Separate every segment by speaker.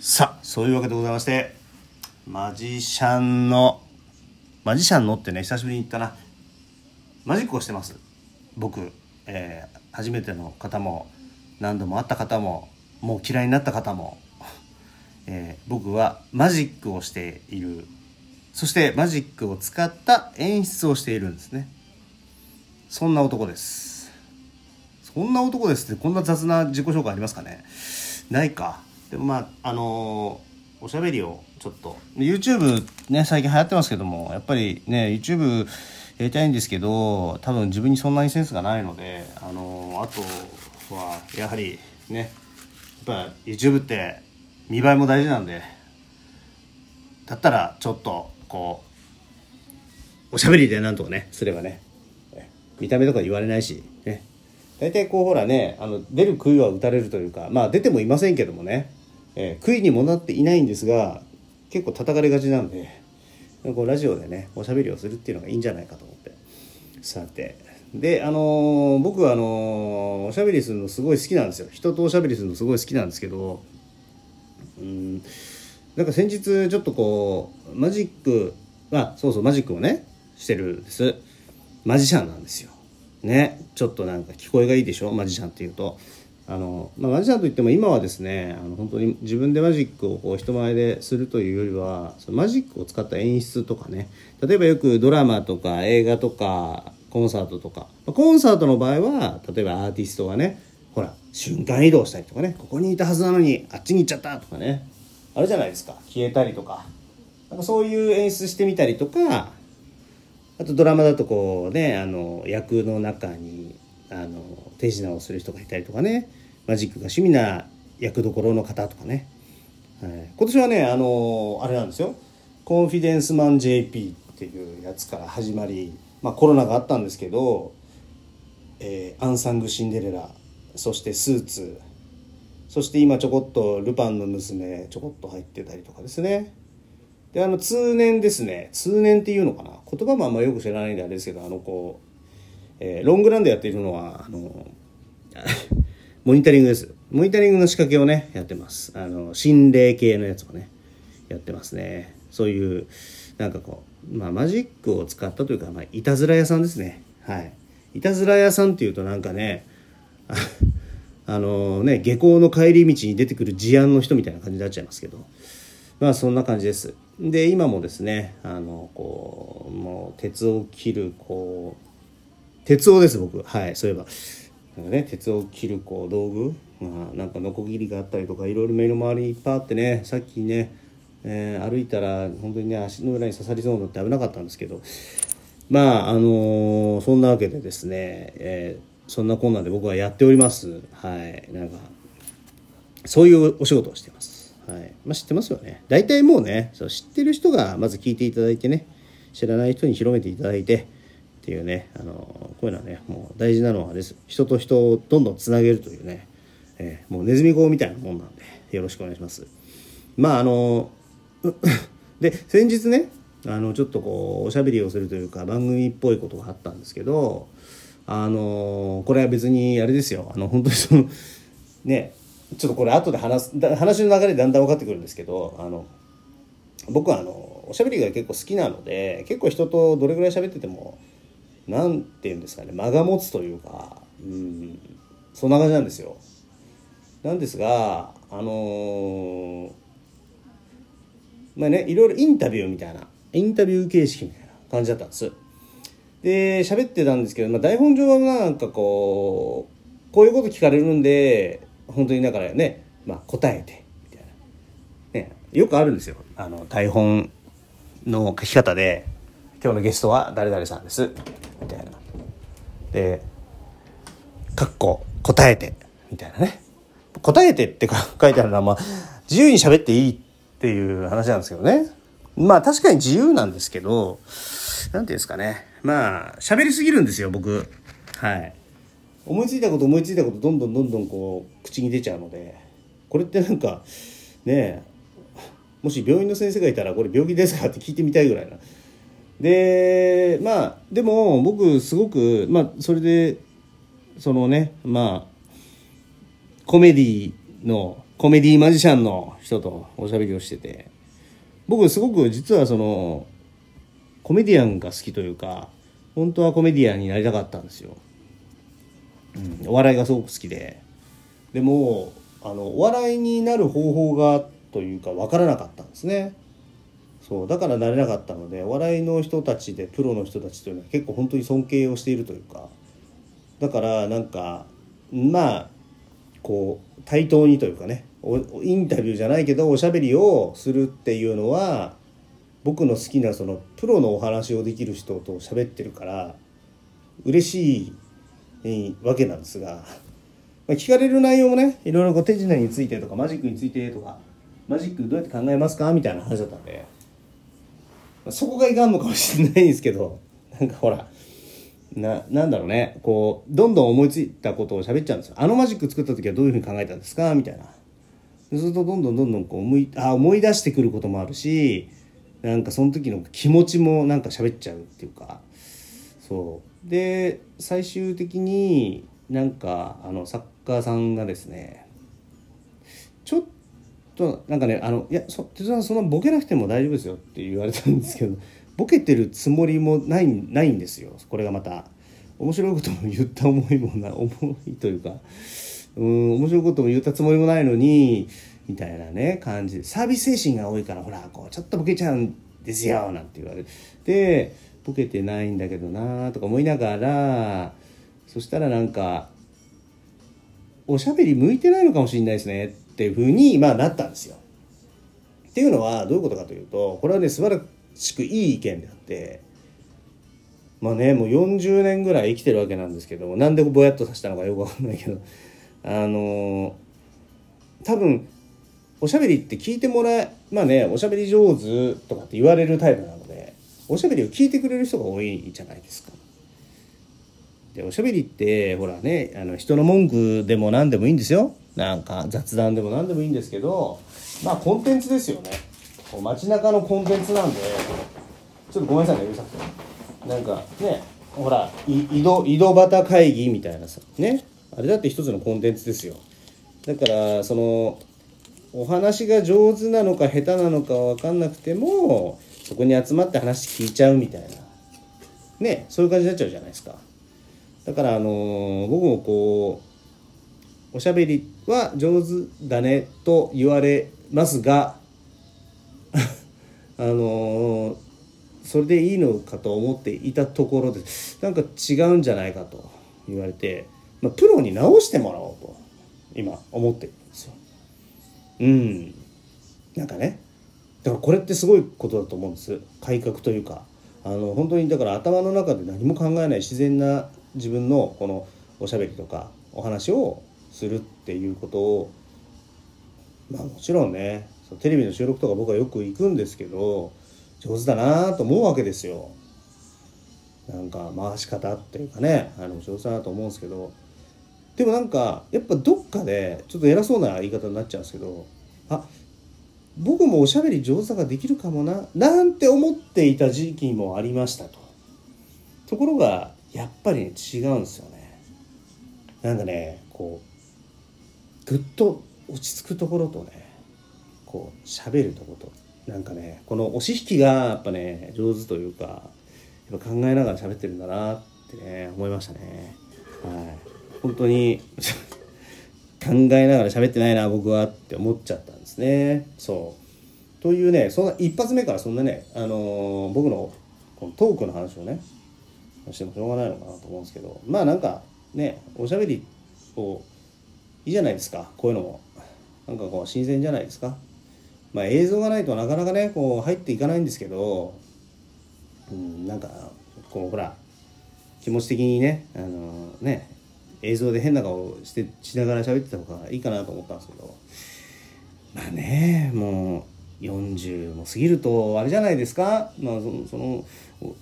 Speaker 1: さあそういうわけでございましてマジシャンのマジシャンのってね久しぶりに言ったな。マジックをしてます。僕、えー初めての方も何度も会った方ももう嫌いになった方も、えー僕はマジックをしている。そしてマジックを使った演出をしているんですね。そんな男です。そんな男ですってこんな雑な自己紹介ありますかね。ないか。でもまああのーおしゃべりをちょっと。YouTube ね最近流行ってますけどもやっぱりね YouTube やりたいんですけど多分自分にそんなにセンスがないのであのーあとはやはりねやっぱ YouTube って見栄えも大事なんでだったらちょっとこうおしゃべりでなんとかねすればね見た目とか言われないしね。大体こうほらねあの出る杭は打たれるというかまあ出てもいませんけどもね、えー杭にもなっていないんですが結構叩かれがちなんでこうラジオでねおしゃべりをするっていうのがいいんじゃないかと思って。さてであのー僕はあのーおしゃべりするのすごい好きなんですよ。人とおしゃべりするのすごい好きなんですけどうんなんか先日ちょっとこうマジックあそうそうマジックをねしてるんです。マジシャンなんですよ。ねちょっとなんか聞こえがいいでしょ？マジシャンっていうと。あの、まあ、マジシャンといっても今はですねあの本当に自分でマジックをこう人前でするというよりはそのマジックを使った演出とかね例えばよくドラマとか映画とかコンサートとかまあコンサートの場合は例えばアーティストがねほら瞬間移動したりとかねここにいたはずなのにあっちに行っちゃったとかねあるじゃないですか。消えたりとか。なんかそういう演出してみたりとかあとドラマだとこうねあの役の中にあの手品をする人がいたりとかねマジックが趣味な役どころの方とかね、はい、今年はねあのあれなんですよ「コンフィデンスマン JP」っていうやつから始まり、まあ、コロナがあったんですけど、えーアンサング・シンデレラそしてスーツそして今ちょこっとルパンの娘ちょこっと入ってたりとかですね。であの通年ですね。通年っていうのかな。言葉もあんまよく知らないんであれですけどあのこ、えーロングランでやっているのはあの モニタリングです。モニタリングの仕掛けをねやってます。あの心霊系のやつをねやってますね。そういうなんかこうまあマジックを使ったというか、まあ、いたずら屋さんですね。はい。いたずら屋さんっていうとなんかねあ あのね下校の帰り道に出てくる事案の人みたいな感じになっちゃいますけど。まあそんな感じです。で今もですねあのこうもう鉄を切るこう鉄をです僕はいそういえばなんかね鉄を切るこう道具、まあ、なんかノコギリがあったりとかいろいろ目の周りにいっぱいあってねさっきね、えー歩いたら本当にね足の裏に刺さりそうになって危なかったんですけどまああのーそんなわけでですね、えーそんなこんなで僕はやっておりますはいなんかそういうお仕事をしてます。はい。まあ知ってますよね。大体もうね、そう知ってる人がまず聞いていただいてね、知らない人に広めていただいてっていうね、あの、こういうのはね、もう大事なのはです。人と人をどんどんつなげるというね、えーもうネズミ講みたいなもんなんで、よろしくお願いします。まああの、で、先日ね、あの、ちょっとこう、おしゃべりをするというか、番組っぽいことがあったんですけど、あのこれは別にあれですよあの本当にそのねちょっとこれ後で話す話の流れでだんだん分かってくるんですけどあの僕はあのおしゃべりが結構好きなので結構人とどれぐらい喋っててもなんて言うんですかね間が持つというかうんそんな感じなんですよ。なんですがあのまあねいろいろインタビューみたいなインタビュー形式みたいな感じだったんです。で喋ってたんですけど、まあ、台本上はなんかこうこういうこと聞かれるんで本当にだからね、まあ、答えてみたいな、ね、よくあるんですよ。あの台本の書き方で「今日のゲストは誰々さんです」みたいなで「かっこ答えて」みたいなね答えてって書いてあるのは、まあ、自由に喋っていいっていう話なんですけどねまあ確かに自由なんですけどなんていうんですかね。まあ、喋りすぎるんですよ、僕。はい。思いついたこと思いついたことどんどんどんどんこう、口に出ちゃうので、これってなんか、ね、もし病院の先生がいたら、これ病気ですかって聞いてみたいぐらいな。で、まあ、でも僕すごく、まあ、それで、そのね、まあ、コメディのコメディマジシャンの人とおしゃべりをしてて僕すごく実はそのコメディアンが好きというか本当はコメディアンになりたかったんですよ、うん、お笑いがすごく好きで。でもあのお笑いになる方法がというか分からなかったんですね。そうだからなれなかったのでお笑いの人たちでプロの人たちというのは結構本当に尊敬をしているというかだからなんかまあこう対等にというかねインタビューじゃないけどおしゃべりをするっていうのは僕の好きなそのプロのお話をできる人と喋ってるから嬉しいわけなんですが、ま、聞かれる内容もねいろいろこう手品についてとかマジックについてとかマジックどうやって考えますかみたいな話だったんで、そこがいかんのかもしれないんですけど なんかほらななんだろうね。こうどんどん思いついたことを喋っちゃうんですよ。あのマジック作った時はどういうふうに考えたんですか？みたいな。そうするとどんどんどんどんこう思いあ思い出してくることもあるしなんかその時の気持ちもなんか喋っちゃうっていうか。そう。で最終的になんかあの作家さんがですねちょっとなんかねあのいやそ哲さんそんなボケなくても大丈夫ですよって言われたんですけど ボケてるつもりもないないんですよ。これがまた。面白いことも言った思いもな思いというかうん面白いことも言ったつもりもないのにみたいなね感じで。サービス精神が多いからほらこうちょっとボケちゃうんですよなんて言われてでボケてないんだけどなとか思いながらそしたらなんかおしゃべり向いてないのかもしれないですね。っていうふうにまあなったんですよ。っていうのはどういうことかというとこれはね素晴らしくいい意見であってまあねもう40年ぐらい生きてるわけなんですけどなんでぼやっとさせたのかよくわかんないけどあの多分おしゃべりって聞いてもらえまあねおしゃべり上手とかって言われるタイプなのでおしゃべりを聞いてくれる人が多いじゃないですか。でおしゃべりってほらねあの人の文句でも何でもいいんですよなんか雑談でも何でもいいんですけどまあコンテンツですよね。こう街中のコンテンツなんでちょっとごめんなさいねうるさくてなんかねほら井戸井戸端会議みたいなさね。あれだって一つのコンテンツですよ。だからそのお話が上手なのか下手なのか分かんなくてもそこに集まって話聞いちゃうみたいな。ねそういう感じになっちゃうじゃないですか。だからあのー、僕もこうおしゃべりは上手だねと言われますが あのー、それでいいのかと思っていたところでなんか違うんじゃないかと言われて、まあ、プロに直してもらおうと今思ってるんですよ。うん。なんかねだからこれってすごいことだと思うんです。改革というか。あの本当にだから頭の中で何も考えない自然な自分のこのおしゃべりとかお話をするっていうことをまあもちろんねそテレビの収録とか僕はよく行くんですけど上手だなと思うわけですよ。なんか回し方っていうかねあの上手だなと思うんですけど。でもなんかやっぱどっかでちょっと偉そうな言い方になっちゃうんですけどあ僕もおしゃべり上手ができるかもななんて思っていた時期もありましたと。ところがやっぱり、ね、違うんですよね。なんかねこうぐっと落ち着くところとねこう喋るとこと。なんかねこの押し引きがやっぱね上手というかやっぱ考えながら喋ってるんだなってね思いましたね。はい。本当に 考えながら喋ってないな僕はって思っちゃったんですね。そう。というねそんな一発目からそんなね、あのー、僕のこのトークの話をねしてもしょうがないのかなと思うんですけど。まあなんかねおしゃべりをいいじゃないですかこういうのも。なんかこう新鮮じゃないですか。まあ映像がないとなかなかねこう入っていかないんですけどうんなんかこうほら気持ち的にねあのー、ね映像で変な顔してしながら喋ってた方がいいかなと思ったんですけど。まあねもう40も過ぎるとあれじゃないですか。まあそのその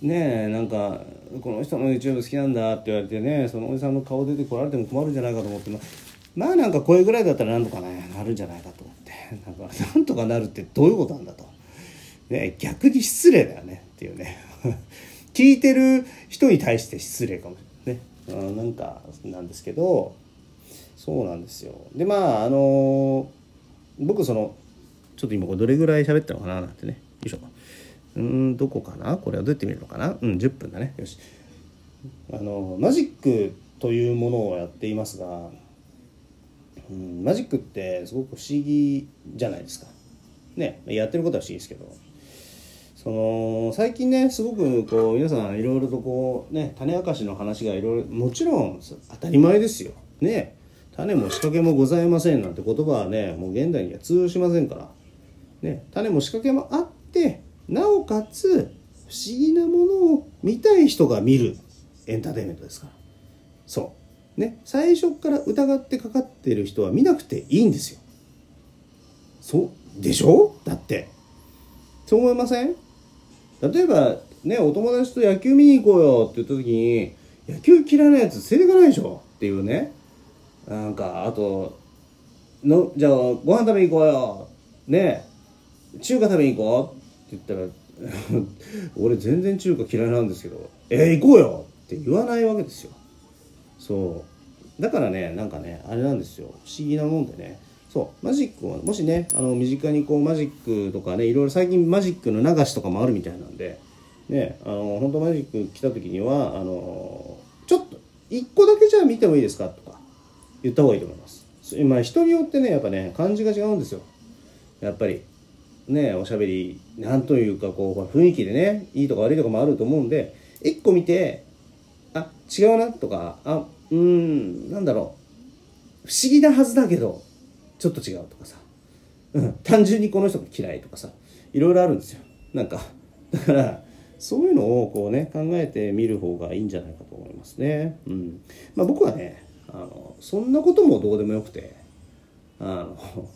Speaker 1: ねなんかこの人の YouTube 好きなんだって言われてねそのおじさんの顔出てこられても困るんじゃないかと思ってまあなんか声ぐらいだったらなんとかねなるんじゃないかと思って。なんかなんとかなるってどういうことなんだと。ね、逆に失礼だよねっていうね。聞いてる人に対して失礼かも。しれないね。うん、なんかなんですけどそうなんですよ。でまああの僕そのちょっと今これどれぐらい喋ったのかななんてね。よいしょ。うんどこかな？これはどうやって見るのかな？うん10分だね。よし。あのマジックというものをやっていますが、うん、マジックってすごく不思議じゃないですか。ねやってることは不思議ですけど。その最近ねすごくこう皆さんいろいろとこうね種明かしの話がいろいろもちろん当たり前ですよ。ね種も仕掛けもございませんなんて言葉はねもう現代には通用しませんから。ね種も仕掛けもあってなおかつ不思議なものを見たい人が見るエンターテインメントですから。そう。ね最初から疑ってかかってる人は見なくていいんですよ。そうでしょ？だって。そう思いません？例えばねお友達と野球見に行こうよって言った時に野球嫌いなやつ連れてかないでしょ？っていうね。なんかあとのじゃあご飯食べに行こうよ。ね。中華食べに行こう？って言ったら 俺全然中華嫌いなんですけどえー、行こうよって言わないわけですよ。そう。だからねなんかねあれなんですよ。不思議なもんでね。そう。マジックをもしねあの身近にこうマジックとかねいろいろ最近マジックの流しとかもあるみたいなんでねあの本当マジック来た時にはあのちょっと1個だけじゃあ見てもいいですかとか言った方がいいと思います。今人によってねやっぱね感じが違うんですよ。やっぱり。ねおしゃべりなんというかこう雰囲気でねいいとか悪いとかもあると思うんで1個見てあ違うな？とかあうんなんだろう。不思議なはずだけどちょっと違うとかさ、うん、単純にこの人が嫌いとかさいろいろあるんですよ。なんかだからそういうのをこうね考えてみる方がいいんじゃないかと思いますね。うん。まあ、僕はねあのそんなこともどうでもよくてあの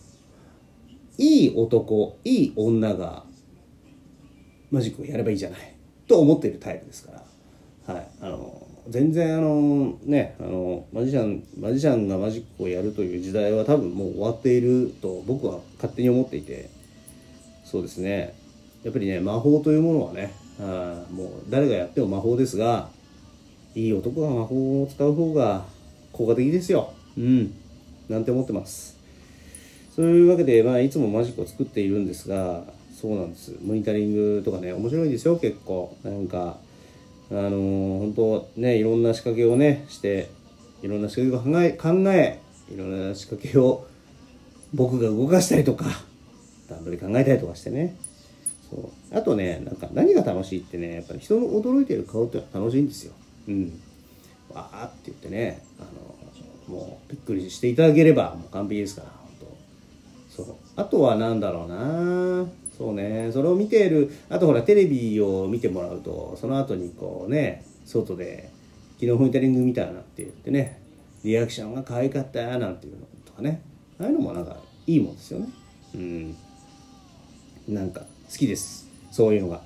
Speaker 1: いい男いい女がマジックをやればいいじゃないと思っているタイプですから、はい、あの全然あのねあのマジシャンマジシャンがマジックをやるという時代は多分もう終わっていると僕は勝手に思っていてそうですね。やっぱりね魔法というものはねあもう誰がやっても魔法ですがいい男が魔法を使う方が効果的ですよ。うん。なんて思ってます。そういうわけで、まあ、いつもマジックを作っているんですがそうなんです。モニタリングとかね面白いですよ結構。なんかあのー、本当ねいろんな仕掛けをねしていろんな仕掛けを考え考えいろんな仕掛けを僕が動かしたりとか段取り考えたりとかしてね。そう。あとねなんか何が楽しいってねやっぱり人の驚いてる顔ってのは楽しいんですよ。うん。わーって言ってねあのもうびっくりしていただければもう完璧ですから本当。そう。あとは何だろうなそうね。それを見ているあとほらテレビを見てもらうとその後にこうね外で昨日モニタリング見たなって言ってねリアクションが可愛かったなんていうのとかね。ああいうのもなんかいいもんですよね。うん。なんか好きです。そういうのが。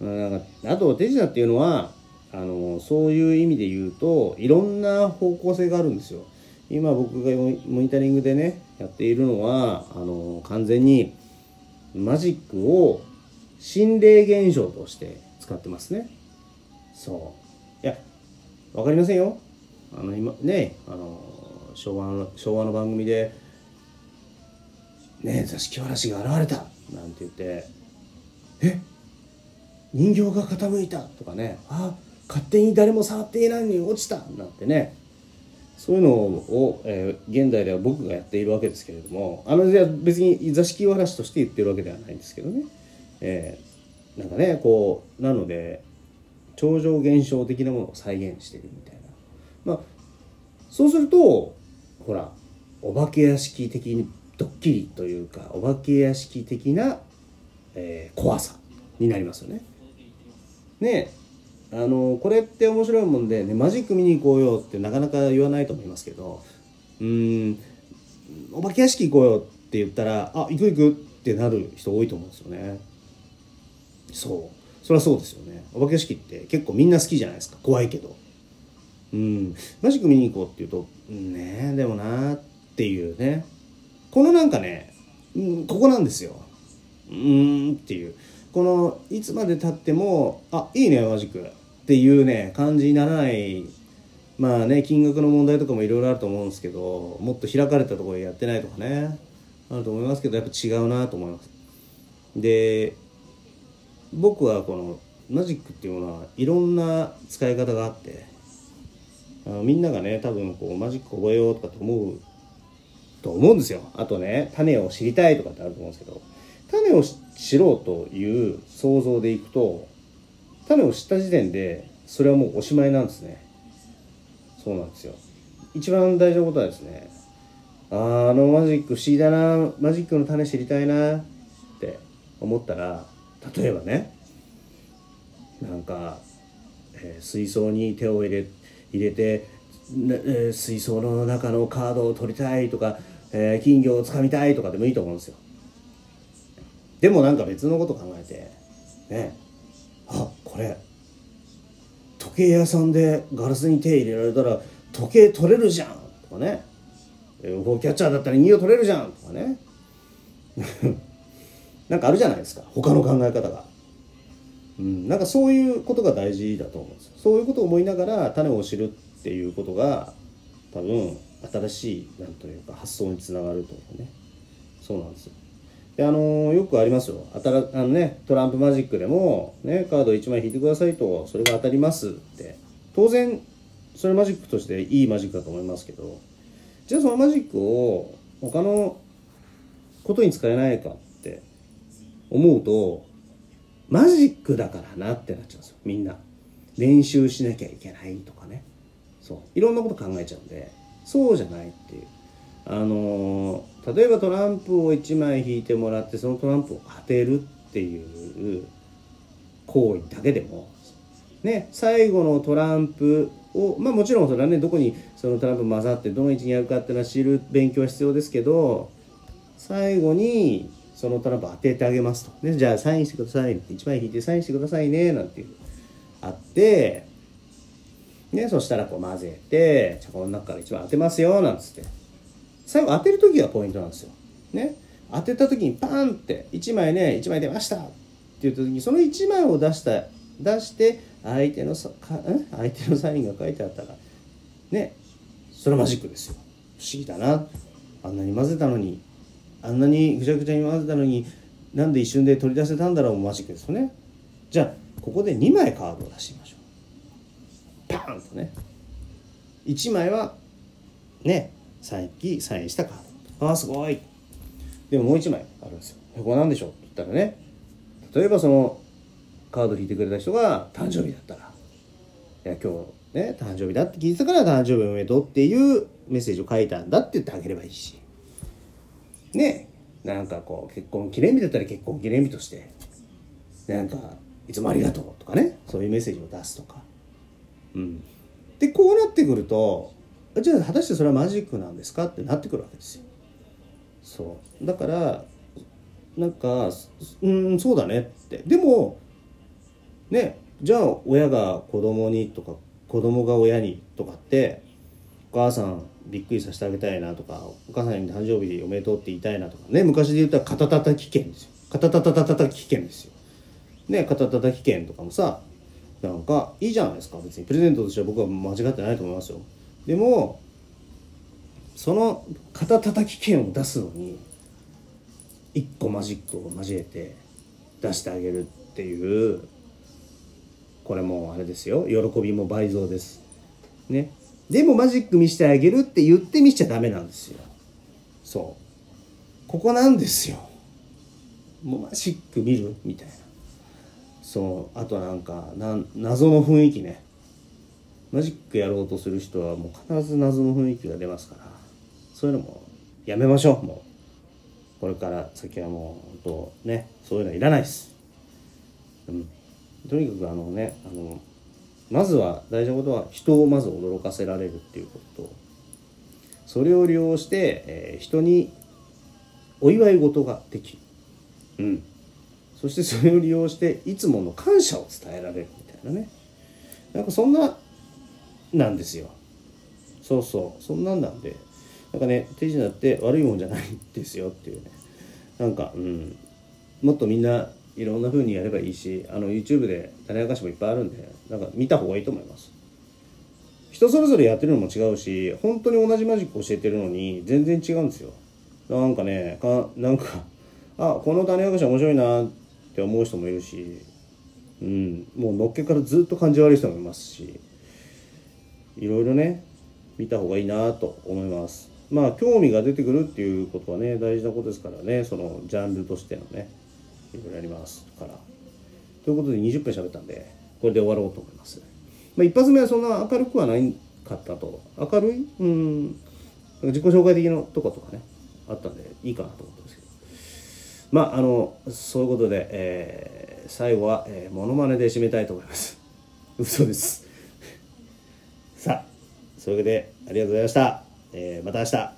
Speaker 1: なんかあと手品っていうのはあのそういう意味で言うといろんな方向性があるんですよ。今僕がモニタリングでねやっているのはあの完全にマジックを心霊現象として使ってますね。そう。いや分かりませんよ。あの今ねあの昭和の昭和の番組でね座敷わらしが現れたなんて言ってえ人形が傾いたとかねあ勝手に誰も触っていないのに落ちたなんてねそういうのを、えー、現代では僕がやっているわけですけれどもあのじゃ別に座敷わらしとして言ってるわけではないんですけどね、えー、なんかねこうなので超常現象的なものを再現してるみたいなまあそうするとほらお化け屋敷的にドッキリというかお化け屋敷的な、えー、怖さになりますよね。ねあのこれって面白いもんで、ね、マジック見に行こうよってなかなか言わないと思いますけどうんお化け屋敷行こうよって言ったらあ行く行くってなる人多いと思うんですよね。そう。そりゃそうですよね。お化け屋敷って結構みんな好きじゃないですか。怖いけど。うん。マジック見に行こうって言うとねでもなっていうね。このなんかね、うん、ここなんですよ。うんっていう。このいつまでたってもあいいねマジック。っていうね感じにならないまあね金額の問題とかもいろいろあると思うんですけどもっと開かれたところでやってないとかねあると思いますけどやっぱ違うなと思います。で僕はこのマジックっていうものはいろんな使い方があってあのみんながね多分こうマジック覚えようとかと思うと思うんですよ。あとね種を知りたいとかってあると思うんですけど種を知ろうという想像でいくと種を知った時点でそれはもうおしまいなんですね。そうなんですよ。一番大事なことはですねああのマジック不思議だなマジックの種知りたいなって思ったら例えばねなんか、えー水槽に手を入れ入れて、えー水槽の中のカードを取りたいとか、えー金魚をつかみたいとかでもいいと思うんですよ。でもなんか別のこと考えてねあれ時計屋さんでガラスに手入れられたら時計取れるじゃんとかね。UFO キャッチャーだったら人形取れるじゃんとかね。なんかあるじゃないですか他の考え方が、うん、なんかそういうことが大事だと思うんですよ。そういうことを思いながら種を知るっていうことが多分新しいなんというか発想につながると思うかね。そうなんですよ。であのーよくありますよ。当たらあの、ね、トランプマジックでも、ね、カード1枚引いてくださいとそれが当たりますって。当然それマジックとしていいマジックだと思いますけどじゃあそのマジックを他のことに使えないかって思うとマジックだからなってなっちゃうんですよみんな。練習しなきゃいけないとかね。そう。いろんなこと考えちゃうんでそうじゃないっていう。あのー例えばトランプを1枚引いてもらってそのトランプを当てるっていう行為だけでもね最後のトランプをまあもちろんそれはねどこにそのトランプ混ざってどの位置にあるかっていうのは知る勉強は必要ですけど最後にそのトランプ当ててあげますと、ね、じゃあサインしてください。って1枚引いてサインしてくださいね。なんていうあってねそしたらこう混ぜてじゃこの中から1枚当てますよ。なんつって。最後当てる時がポイントなんですよ。ね。当てた時にパンって1枚ね1枚出ましたって言った時にその1枚を出した出して相手のさかん相手のサインが書いてあったらねそれはマジックですよ。不思議だな。あんなに混ぜたのにあんなにぐちゃぐちゃに混ぜたのになんで一瞬で取り出せたんだろうマジックですよね。じゃあここで2枚カードを出しましょう。パーンとね。1枚はねさっきサインしたカードああすごい。でももう1枚あるんですよ。これ何でしょう？って言ったらね。例えばそのカード引いてくれた人が誕生日だったら。いや今日ね誕生日だって聞いてたから誕生日おめでとうっていうメッセージを書いたんだって言ってあげればいいし。ね。なんかこう結婚記念日だったら結婚記念日として。なんかいつもありがとうとかね。そういうメッセージを出すとか。うん。でこうなってくるとじゃあ果たしてそれはマジックなんですかってなってくるわけですよ。そう。だからなんかうんそうだねって。でもねじゃあ親が子供にとか子供が親にとかってお母さんびっくりさせてあげたいなとかお母さんに誕生日おめでとうって言いたいなとかね昔で言ったら肩たたき券ですよ。肩たたたたたき券ですよ。ね肩たたき券とかもさなんかいいじゃないですか。別にプレゼントとしては僕は間違ってないと思いますよ。でもその肩たたき券を出すのに一個マジックを交えて出してあげるっていうこれもあれですよ。喜びも倍増です。ね。でもマジック見せてあげるって言って見ちゃダメなんですよ。そう。ここなんですよ。もうマジック見る？みたいな。そう。あとなんかな謎の雰囲気ね。マジックやろうとする人はもう必ず謎の雰囲気が出ますからそういうのもやめましょう。もうこれから先はもう本当ねそういうのはいらないです。うん。とにかくあのねあのまずは大事なことは人をまず驚かせられるっていうことと。それを利用して、えー人にお祝い事ができる。うん。そしてそれを利用していつもの感謝を伝えられるみたいなね。なんかそんななんですよ。そうそう。そんなんなんで。なんかね手品って悪いもんじゃないんですよっていうね。なんかうん。もっとみんないろんな風にやればいいしあの YouTube で種明かしもいっぱいあるんでなんか見た方がいいと思います。人それぞれやってるのも違うし本当に同じマジック教えてるのに全然違うんですよ。なんかねかなんかあこの種明かし面白いなって思う人もいるし、うん、もうのっけからずっと感じ悪い人もいますし。いろいろね見た方がいいなと思います。まあ興味が出てくるっていうことはね大事なことですからねそのジャンルとしてのねいろいろやりますから。ということで20分喋ったんでこれで終わろうと思います、まあ、一発目はそんな明るくはないかったと。明るい？うん。自己紹介的なとことかねあったんでいいかなと思ったんですけど。まああのそういうことで、えー、最後は、えー、モノマネで締めたいと思います。嘘です。さあそれでありがとうございました、えー、また明日。